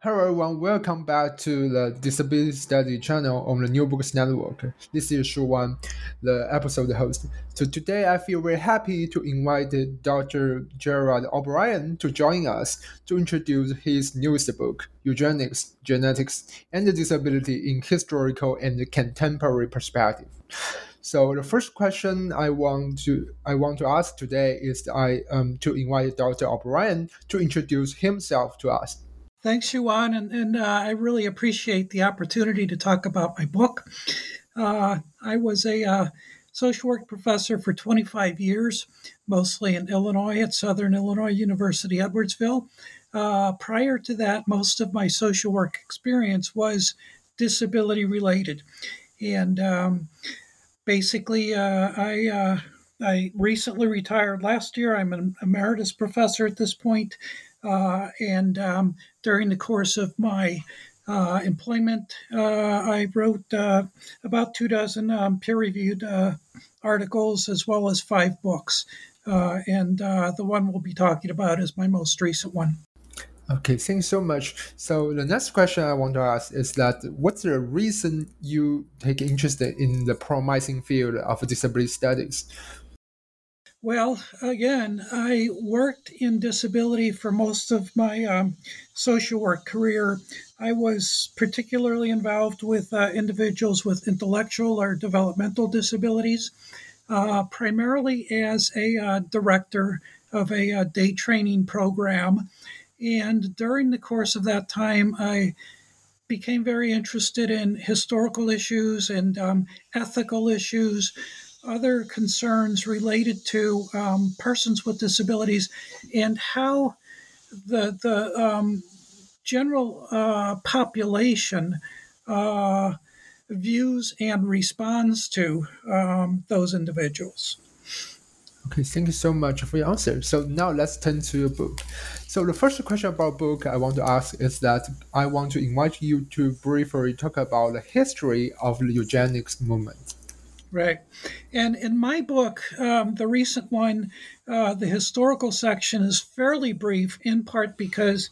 Hello everyone, welcome back to the Disability Study channel on the New Books Network. This is Shu Wan, the episode host. So today I feel very happy to invite Dr. Gerald O'Brien to join us to introduce his newest book, Eugenics, Genetics, and Disability in Historical and Contemporary Perspective. So the first question I want to I want to ask today is I um, to invite Dr. O'Brien to introduce himself to us. Thanks, Wan, and, and uh, I really appreciate the opportunity to talk about my book. Uh, I was a uh, social work professor for 25 years, mostly in Illinois at Southern Illinois University, Edwardsville. Uh, prior to that, most of my social work experience was disability related. And um, basically, uh, I uh, I recently retired last year. I'm an emeritus professor at this point. Uh, and um, during the course of my uh, employment, uh, I wrote uh, about two dozen um, peer reviewed uh, articles as well as five books. and the one we'll be talking about is my most recent one. Okay, thanks so much. So the next question I want to ask is that what's the reason you take interest in the promising field of disability studies? Well, again, I worked in disability for most of my um, social work career. I was particularly involved with uh, individuals with intellectual or developmental disabilities, uh, primarily as a uh, director of a uh, day training program. And during the course of that time, I became very interested in historical issues and um, ethical issues other concerns related to um, persons with disabilities and how the the um, general uh, population uh, views and responds to um, those individuals. Okay, thank you so much for your answer. So now let's turn to your book. So the first question about book I want to ask is that I want to invite you to briefly talk about the history of the eugenics movement. Right. And in my book, um, the recent one, uh, the historical section is fairly brief, in part because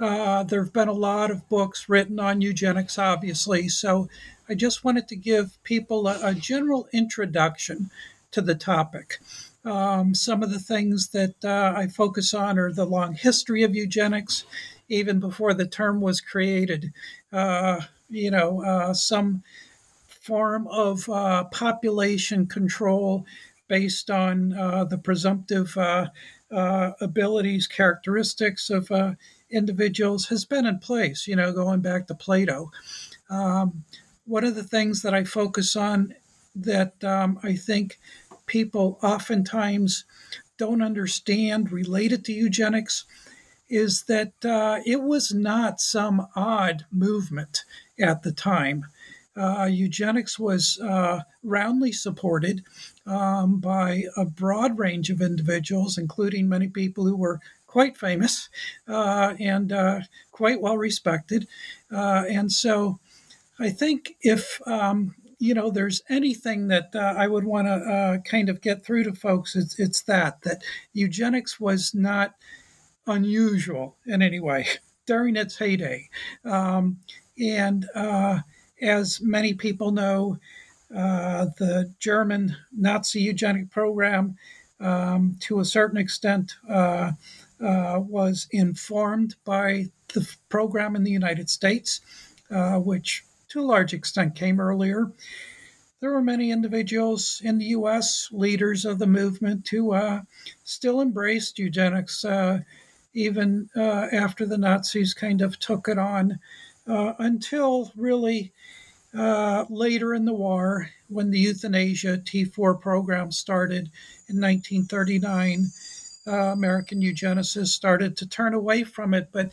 uh, there have been a lot of books written on eugenics, obviously. So I just wanted to give people a, a general introduction to the topic. Um, some of the things that uh, I focus on are the long history of eugenics, even before the term was created. Uh, you know, uh, some form of uh, population control based on uh, the presumptive uh, uh abilities, characteristics of uh, individuals has been in place, you know, going back to Plato. Um, one of the things that I focus on that um, I think people oftentimes don't understand related to eugenics is that uh, it was not some odd movement at the time eugenics was uh, roundly supported um, by a broad range of individuals, including many people who were quite famous uh, and uh, quite well respected. Uh, and so I think if um, you know, there's anything that uh, I would want to kind of get through to folks, it's, it's that that eugenics was not unusual in any way during its heyday, um, and as many people know, uh, the German Nazi eugenic program, um, to a certain extent, uh, uh, was informed by the program in the United States, uh, which to a large extent came earlier. There were many individuals in the U.S., leaders of the movement, who uh, still embraced eugenics, uh, even after the Nazis kind of took it on until really uh, later in the war, when the euthanasia T4 program started in 1939. uh, American eugenicists started to turn away from it. But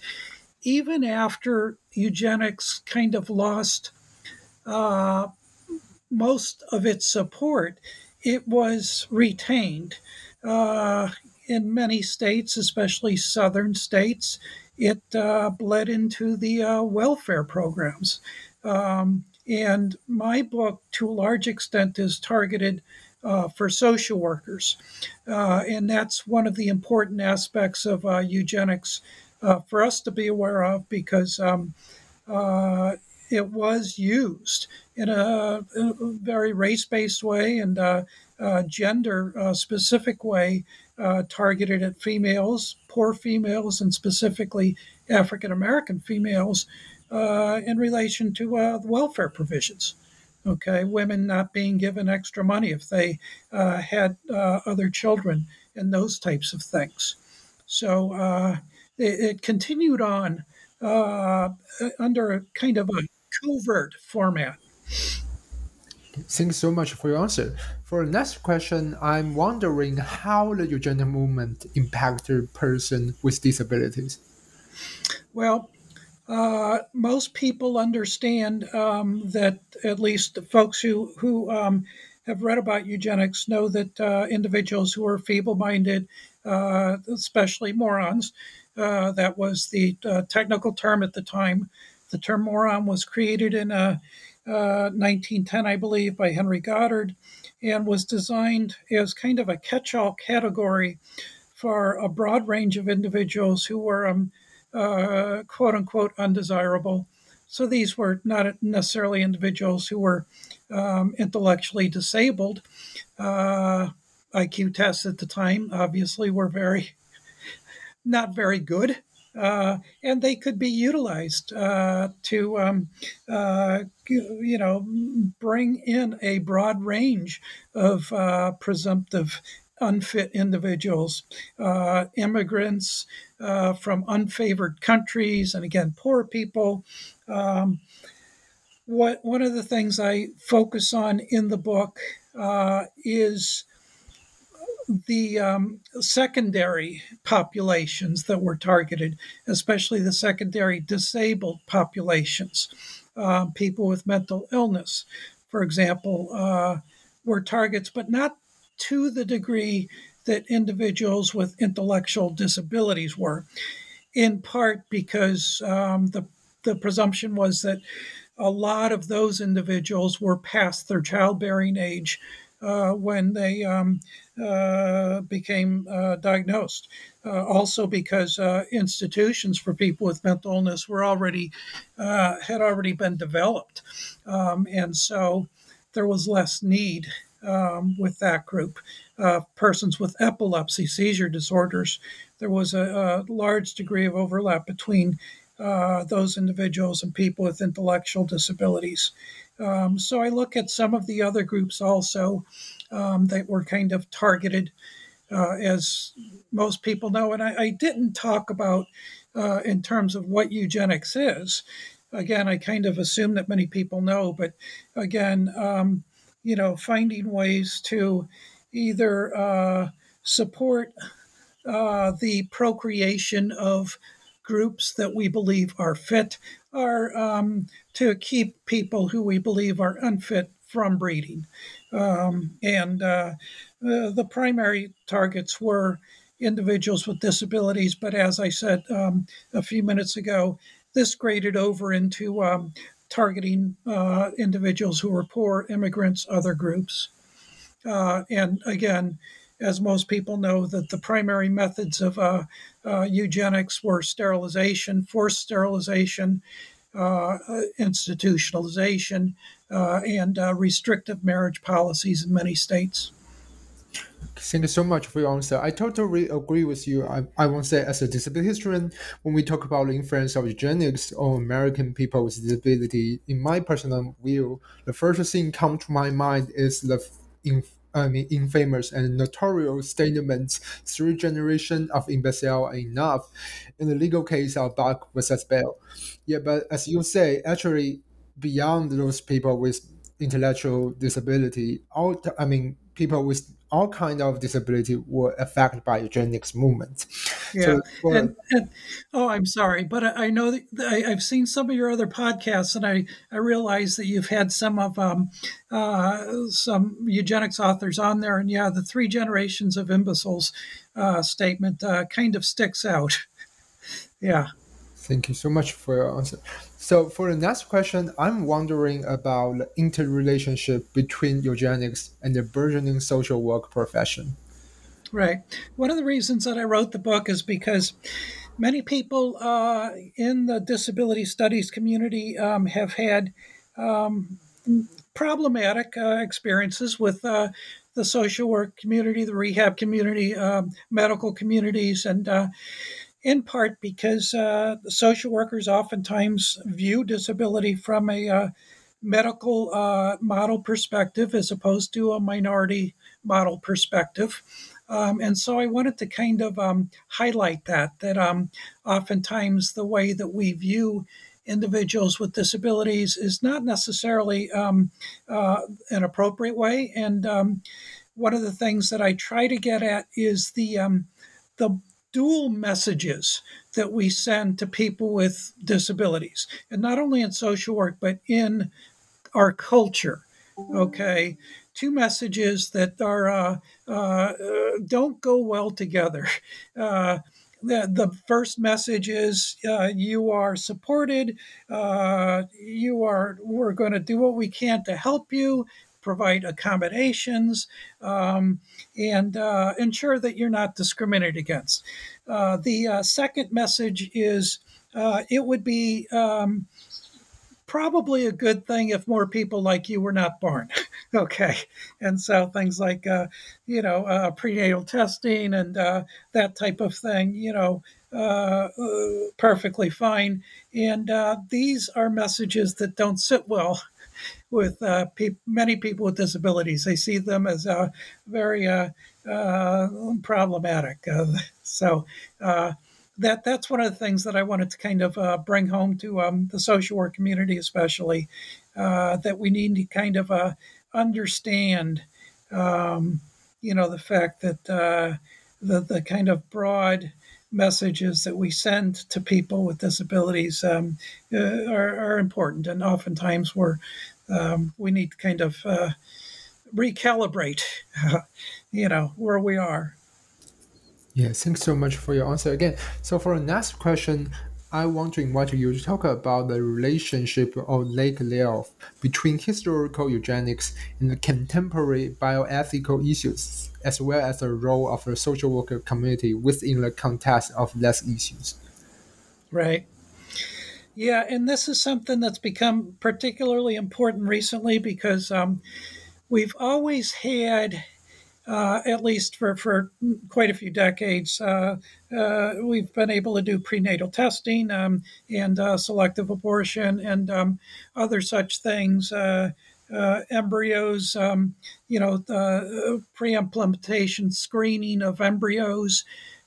even after eugenics kind of lost uh, most of its support, it was retained. Uh, in many states, especially southern states, it uh, bled into the welfare programs. Um, and my book, to a large extent, is targeted uh, for social workers. Uh, and that's one of the important aspects of uh, eugenics uh, for us to be aware of because um, uh, it was used in a, a very race based way and uh, gender specific way, targeted at females, poor females, and specifically African American females in relation to welfare provisions okay women not being given extra money if they uh, had uh, other children and those types of things so uh, it, it, continued on uh, under a kind of a covert format Thanks so much for your answer. For the next question, I'm wondering how the eugenics movement impacted person with disabilities. Well, uh, most people understand um, that at least folks who who um, have read about eugenics know that uh, individuals who are feeble-minded, uh, especially morons, uh, that was the uh, technical term at the time. The term moron was created in 1910, I believe, by Henry Goddard, and was designed as kind of a catch-all category for a broad range of individuals who were um, uh, quote unquote undesirable. So these were not necessarily individuals who were um, intellectually disabled. Uh, IQ tests at the time obviously were very not very good. Uh, and they could be utilized uh, to, um, uh, you know, bring in a broad range of uh, presumptive unfit individuals, uh, immigrants uh, from unfavored countries, and again, poor people. Um, what one of the things I focus on in the book uh, is the um, secondary populations that were targeted, especially the secondary disabled populations, uh, people with mental illness, for example, uh, were targets, but not to the degree that individuals with intellectual disabilities were, in part because um, the, the presumption was that a lot of those individuals were past their childbearing age uh, when they um, uh, became uh, diagnosed. Uh, also, because uh, institutions for people with mental illness were already uh, had already been developed, um, and so there was less need um, with that group. Uh, persons with epilepsy, seizure disorders, there was a, a large degree of overlap between uh, those individuals and people with intellectual disabilities. Um, so I look at some of the other groups also um, that were kind of targeted, uh, as most people know. And I, I didn't talk about uh, in terms of what eugenics is. Again, I kind of assume that many people know, but again, um, you know, finding ways to either uh, support uh, the procreation of groups that we believe are fit or um, to keep people who we believe are unfit from breeding. Um, and uh, the primary targets were individuals with disabilities, but as I said um, a few minutes ago, this graded over into um, targeting uh, individuals who were poor, immigrants, other groups. Uh, and again, as most people know, that the primary methods of uh, uh eugenics were sterilization, forced sterilization, uh, institutionalization, uh, and restrictive marriage policies in many states. Thank you so much for your answer. I totally agree with you. I, I won't say as a disability historian, when we talk about the influence of eugenics on American people with disability, in my personal view, the first thing come to my mind is the in, I mean, infamous and notorious statements three generations of imbecile are enough in the legal case of Buck versus Bell. Yeah, but as you say, actually, beyond those people with intellectual disability, all I mean, people with all kind of disability were affected by eugenics movement. Yeah. So for, and, and, oh, I'm sorry, but I, I know that I, have seen some of your other podcasts, and I I realize that you've had some of um, uh, some eugenics authors on there, and yeah, the three generations of imbeciles uh, statement uh, kind of sticks out. yeah. Thank you so much for your answer. So for the next question, I'm wondering about the interrelationship between eugenics and the burgeoning social work profession. Right. One of the reasons that I wrote the book is because many people uh, in the disability studies community um, have had um, problematic uh, experiences with uh, the social work community, the rehab community, um, medical communities, and uh, in part because uh, social workers oftentimes view disability from a uh, medical uh, model perspective as opposed to a minority model perspective. Um, and so I wanted to kind of um, highlight that, that um, oftentimes the way that we view individuals with disabilities is not necessarily um, uh, an appropriate way. And um, one of the things that I try to get at is the um, the dual messages that we send to people with disabilities, and not only in social work, but in our culture. Okay, two messages that are uh, uh, don't go well together. Uh, the, the first message is uh, you are supported. Uh, you are we're going to do what we can to help you provide accommodations, um, and uh, ensure that you're not discriminated against. Uh, the uh, second message is uh, it would be um, probably a good thing if more people like you were not born. okay. And so things like, uh, you know, uh, prenatal testing and uh, that type of thing, you know, uh, perfectly fine. And these are messages that don't sit well with uh, pe- many people with disabilities. They see them as uh, very uh, problematic. Uh, so uh, that that's one of the things that I wanted to kind of bring home to um, the social work community, especially that we need to kind of understand, um, you know, the fact that the the kind of broad messages that we send to people with disabilities um, uh, are, are, important, and oftentimes we're um, we need to kind of uh, recalibrate, you know, where we are. Yeah, thanks so much for your answer again. So for the next question, I want to invite you to talk about the relationship of Lake Leof between historical eugenics and the contemporary bioethical issues, as well as the role of the social worker community within the context of these issues. Right. Yeah, and this is something that's become particularly important recently because um, we've always had, uh, at least for, for quite a few decades, uh, uh, we've been able to do prenatal testing um, and uh, selective abortion and um, other such things. Uh, uh, embryos, um, you know, the pre-implantation screening of embryos,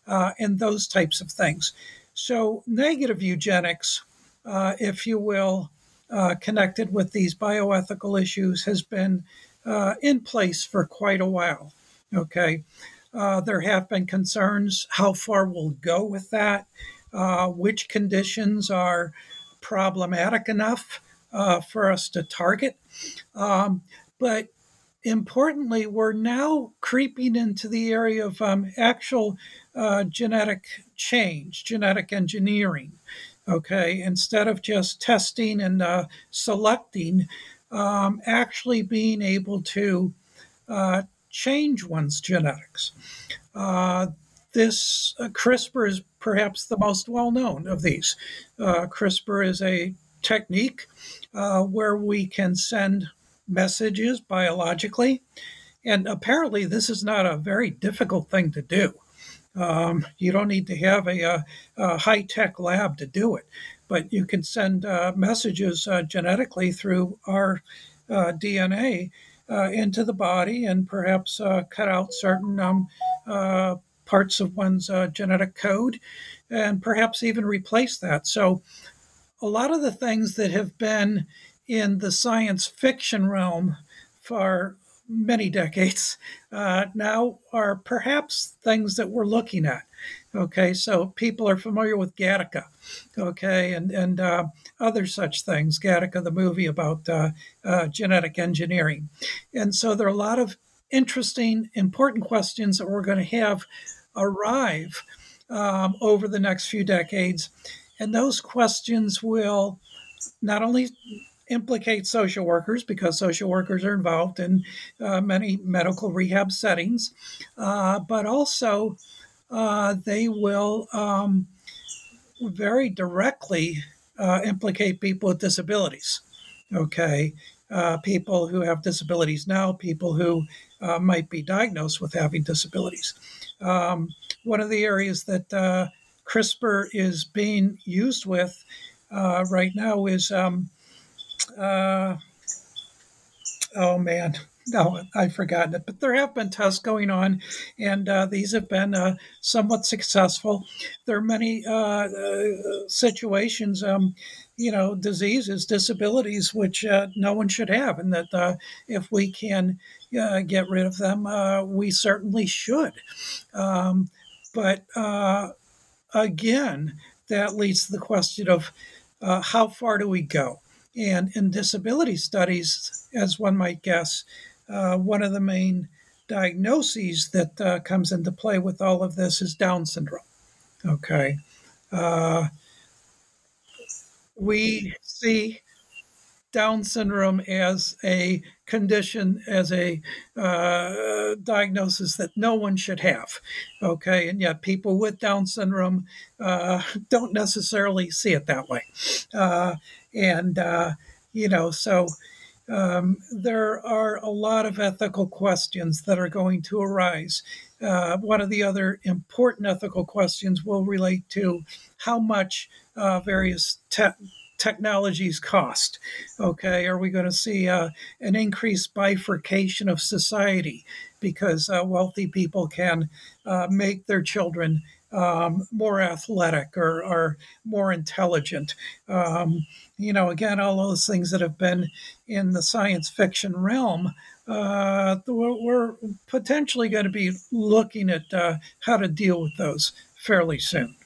and those types of things. So, negative eugenics uh, if you will, uh, connected with these bioethical issues has been uh, in place for quite a while. Okay. Uh, there have been concerns how far we'll go with that, uh, which conditions are problematic enough uh, for us to target. Um, but importantly, we're now creeping into the area of um, actual genetic change, genetic engineering okay, instead of just testing and uh, selecting, um, actually being able to uh, change one's genetics. Uh, this uh, CRISPR is perhaps the most well known of these. Uh, CRISPR is a technique uh, where we can send messages biologically. And apparently, this is not a very difficult thing to do. Um, you don't need to have a, a, a high tech lab to do it, but you can send uh, messages uh, genetically through our uh, DNA uh, into the body and perhaps uh, cut out certain um, uh, parts of one's genetic code and perhaps even replace that. So, a lot of the things that have been in the science fiction realm for many decades uh, now are perhaps things that we're looking at. Okay, so people are familiar with Gattaca, okay, and and uh, other such things. Gattaca, the movie about uh, uh, genetic engineering, and so there are a lot of interesting, important questions that we're going to have arrive um, over the next few decades, and those questions will not only implicate social workers because social workers are involved in uh, many medical rehab settings, uh, but also uh, they will um, very directly uh, implicate people with disabilities. Okay. Uh, people who have disabilities now, people who uh, might be diagnosed with having disabilities. Um, one of the areas that CRISPR is being used with right now is um, uh, oh man, no, I've forgotten it. But there have been tests going on, and uh, these have been uh, somewhat successful. There are many uh, uh situations, um, you know, diseases, disabilities, which uh, no one should have, and that uh, if we can get rid of them, we certainly should. Um, but again, that leads to the question of how far do we go? And in disability studies, as one might guess, uh, one of the main diagnoses that uh, comes into play with all of this is Down syndrome. Okay. Uh, we see Down syndrome as a condition, as a uh, diagnosis that no one should have. Okay, and yet people with Down syndrome uh, don't necessarily see it that way. Uh, and, uh, you know, so um, there are a lot of ethical questions that are going to arise. Uh, one of the other important ethical questions will relate to how much uh, various te- technologies cost. Okay, are we going to see uh, an increased bifurcation of society because uh, wealthy people can uh, make their children um, more athletic or, or, more intelligent? Um, you know, again, all those things that have been in the science fiction realm. Uh, we're potentially going to be looking at uh, how to deal with those fairly soon.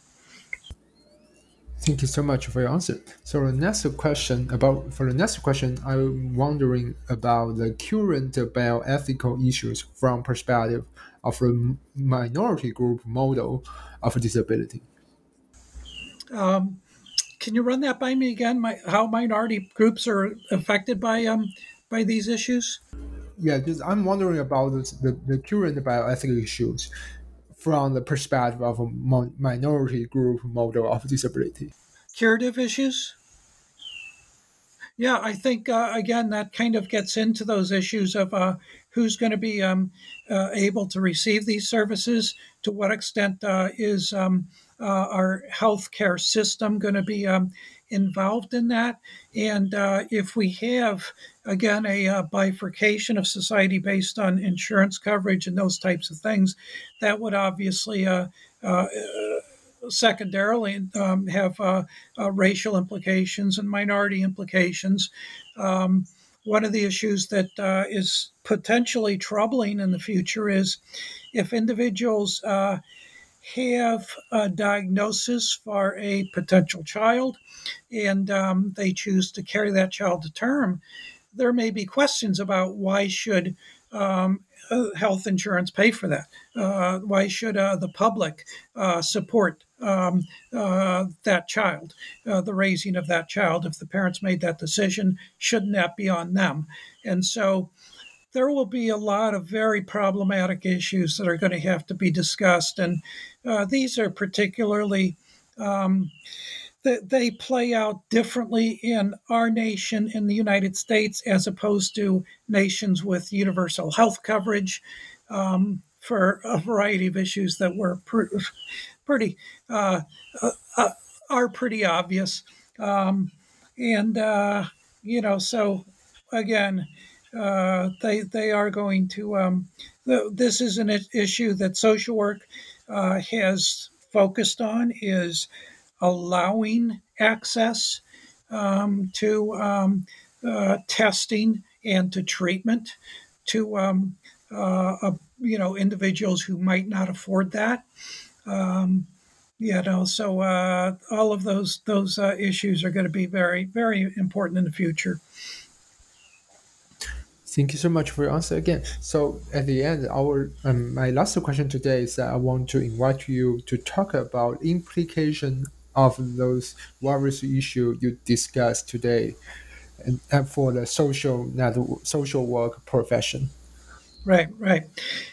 Thank you so much for your answer. So the next question about for the next question, I'm wondering about the current bioethical issues from perspective of a minority group model of disability. Um, can you run that by me again? My, how minority groups are affected by um, by these issues? Yeah, just I'm wondering about the, the current bioethical issues from the perspective of a minority group model of disability. Curative issues? Yeah, I think, uh, again, that kind of gets into those issues of uh, who's going to be um, uh, able to receive these services, to what extent uh, is um, uh, our healthcare system going to be um, involved in that? And uh, if we have, again, a, uh, bifurcation of society based on insurance coverage and those types of things, that would obviously uh, uh, secondarily um, have uh, uh, racial implications and minority implications. Um, one of the issues that uh, is potentially troubling in the future is if individuals have a diagnosis for a potential child and um, they choose to carry that child to term, there may be questions about why should um, uh, health insurance pay for that? Uh, why should uh, the public uh, support um, uh, that child, uh, the raising of that child? If the parents made that decision, shouldn't that be on them? And so there will be a lot of very problematic issues that are going to have to be discussed. And these are particularly, um, that they play out differently in our nation, in the United States, as opposed to nations with universal health coverage um, for a variety of issues that were pre- pretty, uh, uh, uh, are pretty obvious. Um, and, uh, you know, so again, uh, they they are going to. Um, this is an issue that social work uh, has focused on is allowing access um, to um, uh, testing and to treatment. to um, uh, you know individuals who might not afford that. Um, you know, so uh, all of those those uh, issues are going to be very very important in the future. Thank you so much for your answer again. So at the end, our um, my last question today is that I want to invite you to talk about implication of those various issues you discussed today, and, for the social network, social work profession. Right, right,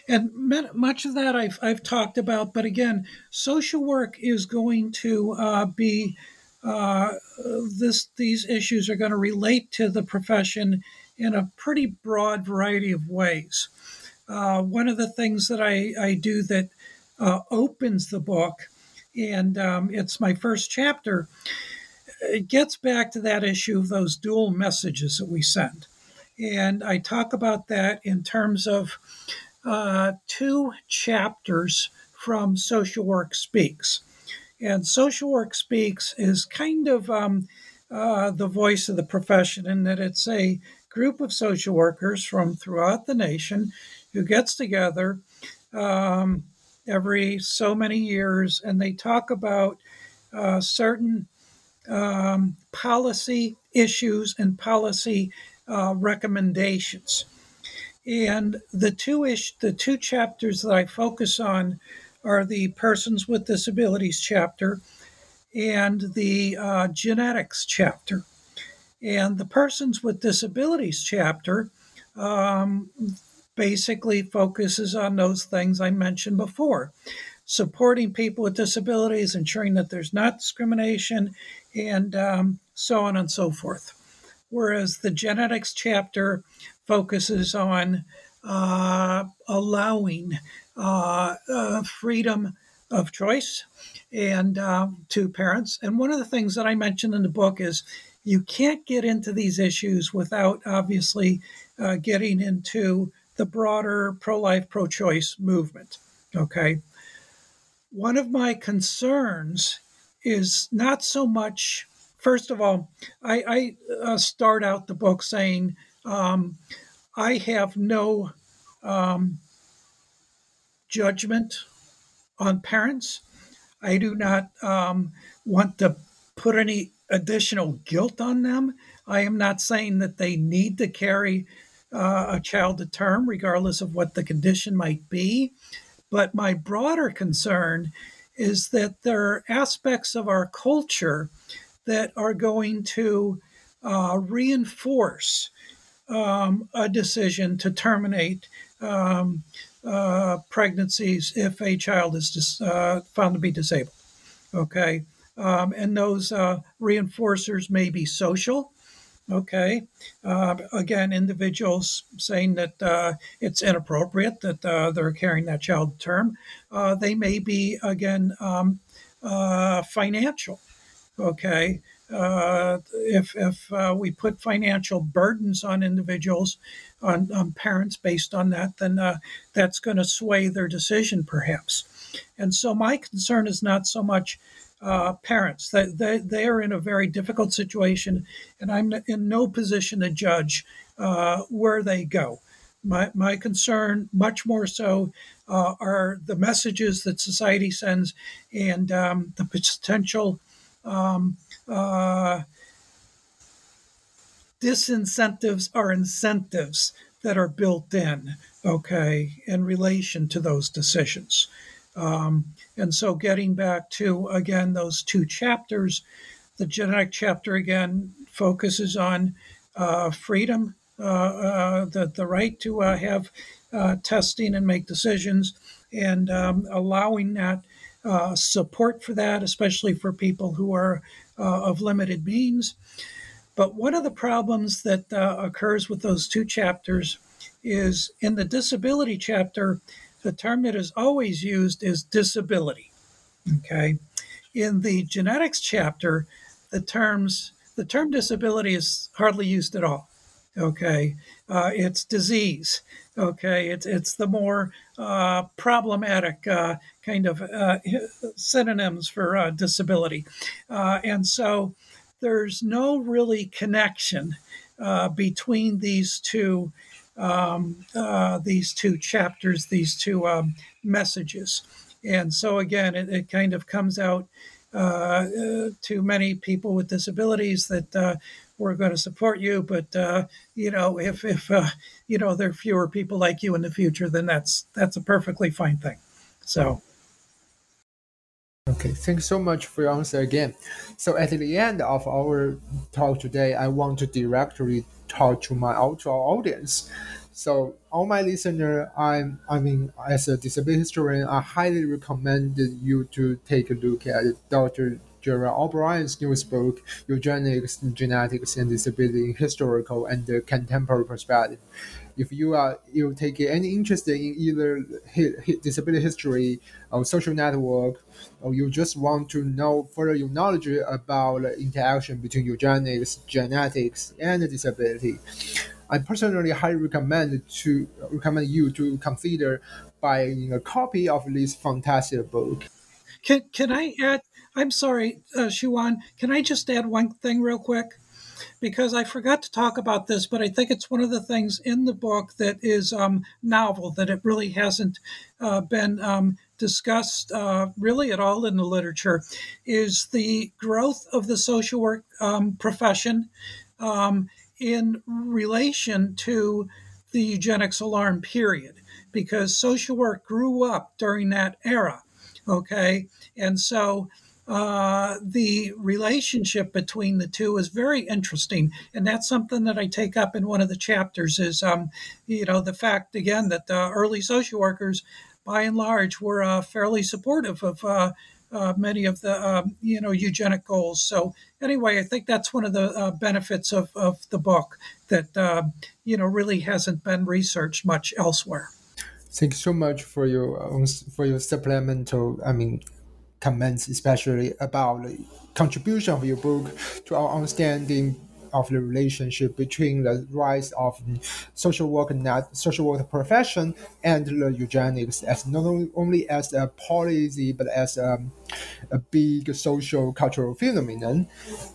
and much of that I've I've talked about, but again, social work is going to uh, be uh, this. These issues are going to relate to the profession in a pretty broad variety of ways. Uh, one of the things that I, I do that uh, opens the book, and um, it's my first chapter, it gets back to that issue of those dual messages that we send. And I talk about that in terms of uh, two chapters from Social Work Speaks. And Social Work Speaks is kind of um, uh, the voice of the profession in that it's a group of social workers from throughout the nation who gets together um, every so many years and they talk about uh, certain um, policy issues and policy uh, recommendations. And the two ish, the two chapters that I focus on are the persons with disabilities chapter and the uh, genetics chapter. And the Persons with Disabilities chapter um, basically focuses on those things I mentioned before supporting people with disabilities, ensuring that there's not discrimination, and um, so on and so forth. Whereas the genetics chapter focuses on uh, allowing uh, uh, freedom of choice and uh, to parents. And one of the things that I mentioned in the book is you can't get into these issues without obviously uh, getting into the broader pro life, pro choice movement. Okay. One of my concerns is not so much, first of all, I, I uh, start out the book saying, um, I have no um, judgment on parents. I do not um, want to put any additional guilt on them. I am not saying that they need to carry uh, a child to term, regardless of what the condition might be. But my broader concern is that there are aspects of our culture that are going to uh, reinforce um, a decision to terminate um, uh, pregnancies if a child is dis- uh, found to be disabled. Okay. Um, and those uh, reinforcers may be social. Okay. Uh, again, individuals saying that uh, it's inappropriate that uh, they're carrying that child term. Uh, they may be, again, um, uh, financial. Okay. if if we put financial burdens on individuals, on, on parents based on that, then that's going to sway their decision, perhaps. And so my concern is not so much uh, parents. They, they, they are in a very difficult situation, and I'm in no position to judge uh, where they go. My, my concern, much more so, uh, are the messages that society sends and um, the potential um, uh, disincentives are incentives that are built in, okay, in relation to those decisions. Um, and so, getting back to again those two chapters, the genetic chapter again focuses on uh, freedom, uh, uh, the, the right to uh, have uh, testing and make decisions, and um, allowing that uh, support for that, especially for people who are of limited means. But one of the problems that occurs with those two chapters is in the disability chapter, the term that is always used is disability. Okay. In the genetics chapter, the terms the term disability is hardly used at all. Okay. Uh, it's disease. Okay. It's, it's the more uh, problematic uh, kind of uh, synonyms for uh, disability. Uh, and so there's no really connection between these two um, uh, these two chapters, these two um, messages. And so, again, it, it kind of comes out uh, uh, to many people with disabilities that uh, we're going to support you, but uh, you know, if if uh, you know there are fewer people like you in the future, then that's that's a perfectly fine thing. So. Okay, thanks so much for your answer again. So at the end of our talk today, I want to directly talk to my to our audience. So all my listener, I'm I mean as a disability historian, I highly recommend you to take a look at Dr. Gerald O'Brien's newest book, Eugenics, Genetics, and Disability in Historical and Contemporary Perspective. If you are you take any interest in either disability history or social network, or you just want to know further your knowledge about the interaction between eugenics, genetics, and disability, I personally highly recommend to recommend you to consider buying a copy of this fantastic book. Can can I add? I'm sorry, uh, Shu Wan. Can I just add one thing real quick? Because I forgot to talk about this, but I think it's one of the things in the book that is um, novel that it really hasn't uh, been um, discussed uh, really at all in the literature. Is the growth of the social work um, profession um, in relation to the eugenics alarm period? Because social work grew up during that era. Okay, and so uh, the relationship between the two is very interesting, and that's something that I take up in one of the chapters. Is um, you know the fact again that the early social workers, by and large, were uh, fairly supportive of uh, uh many of the um, you know eugenic goals. So anyway, I think that's one of the benefits of, of the book that um, you know really hasn't been researched much elsewhere. Thanks so much for your for your supplemental. I mean comments, especially about the contribution of your book to our understanding of the relationship between the rise of social work social work profession and the eugenics as not only as a policy but as a, a big social cultural phenomenon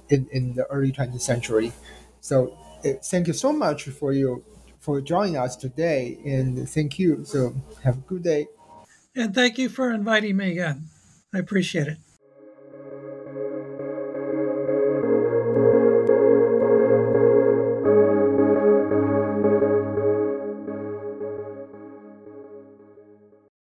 in, in the early 20th century. So uh, thank you so much for you for joining us today and thank you. So have a good day. And thank you for inviting me again. I appreciate it.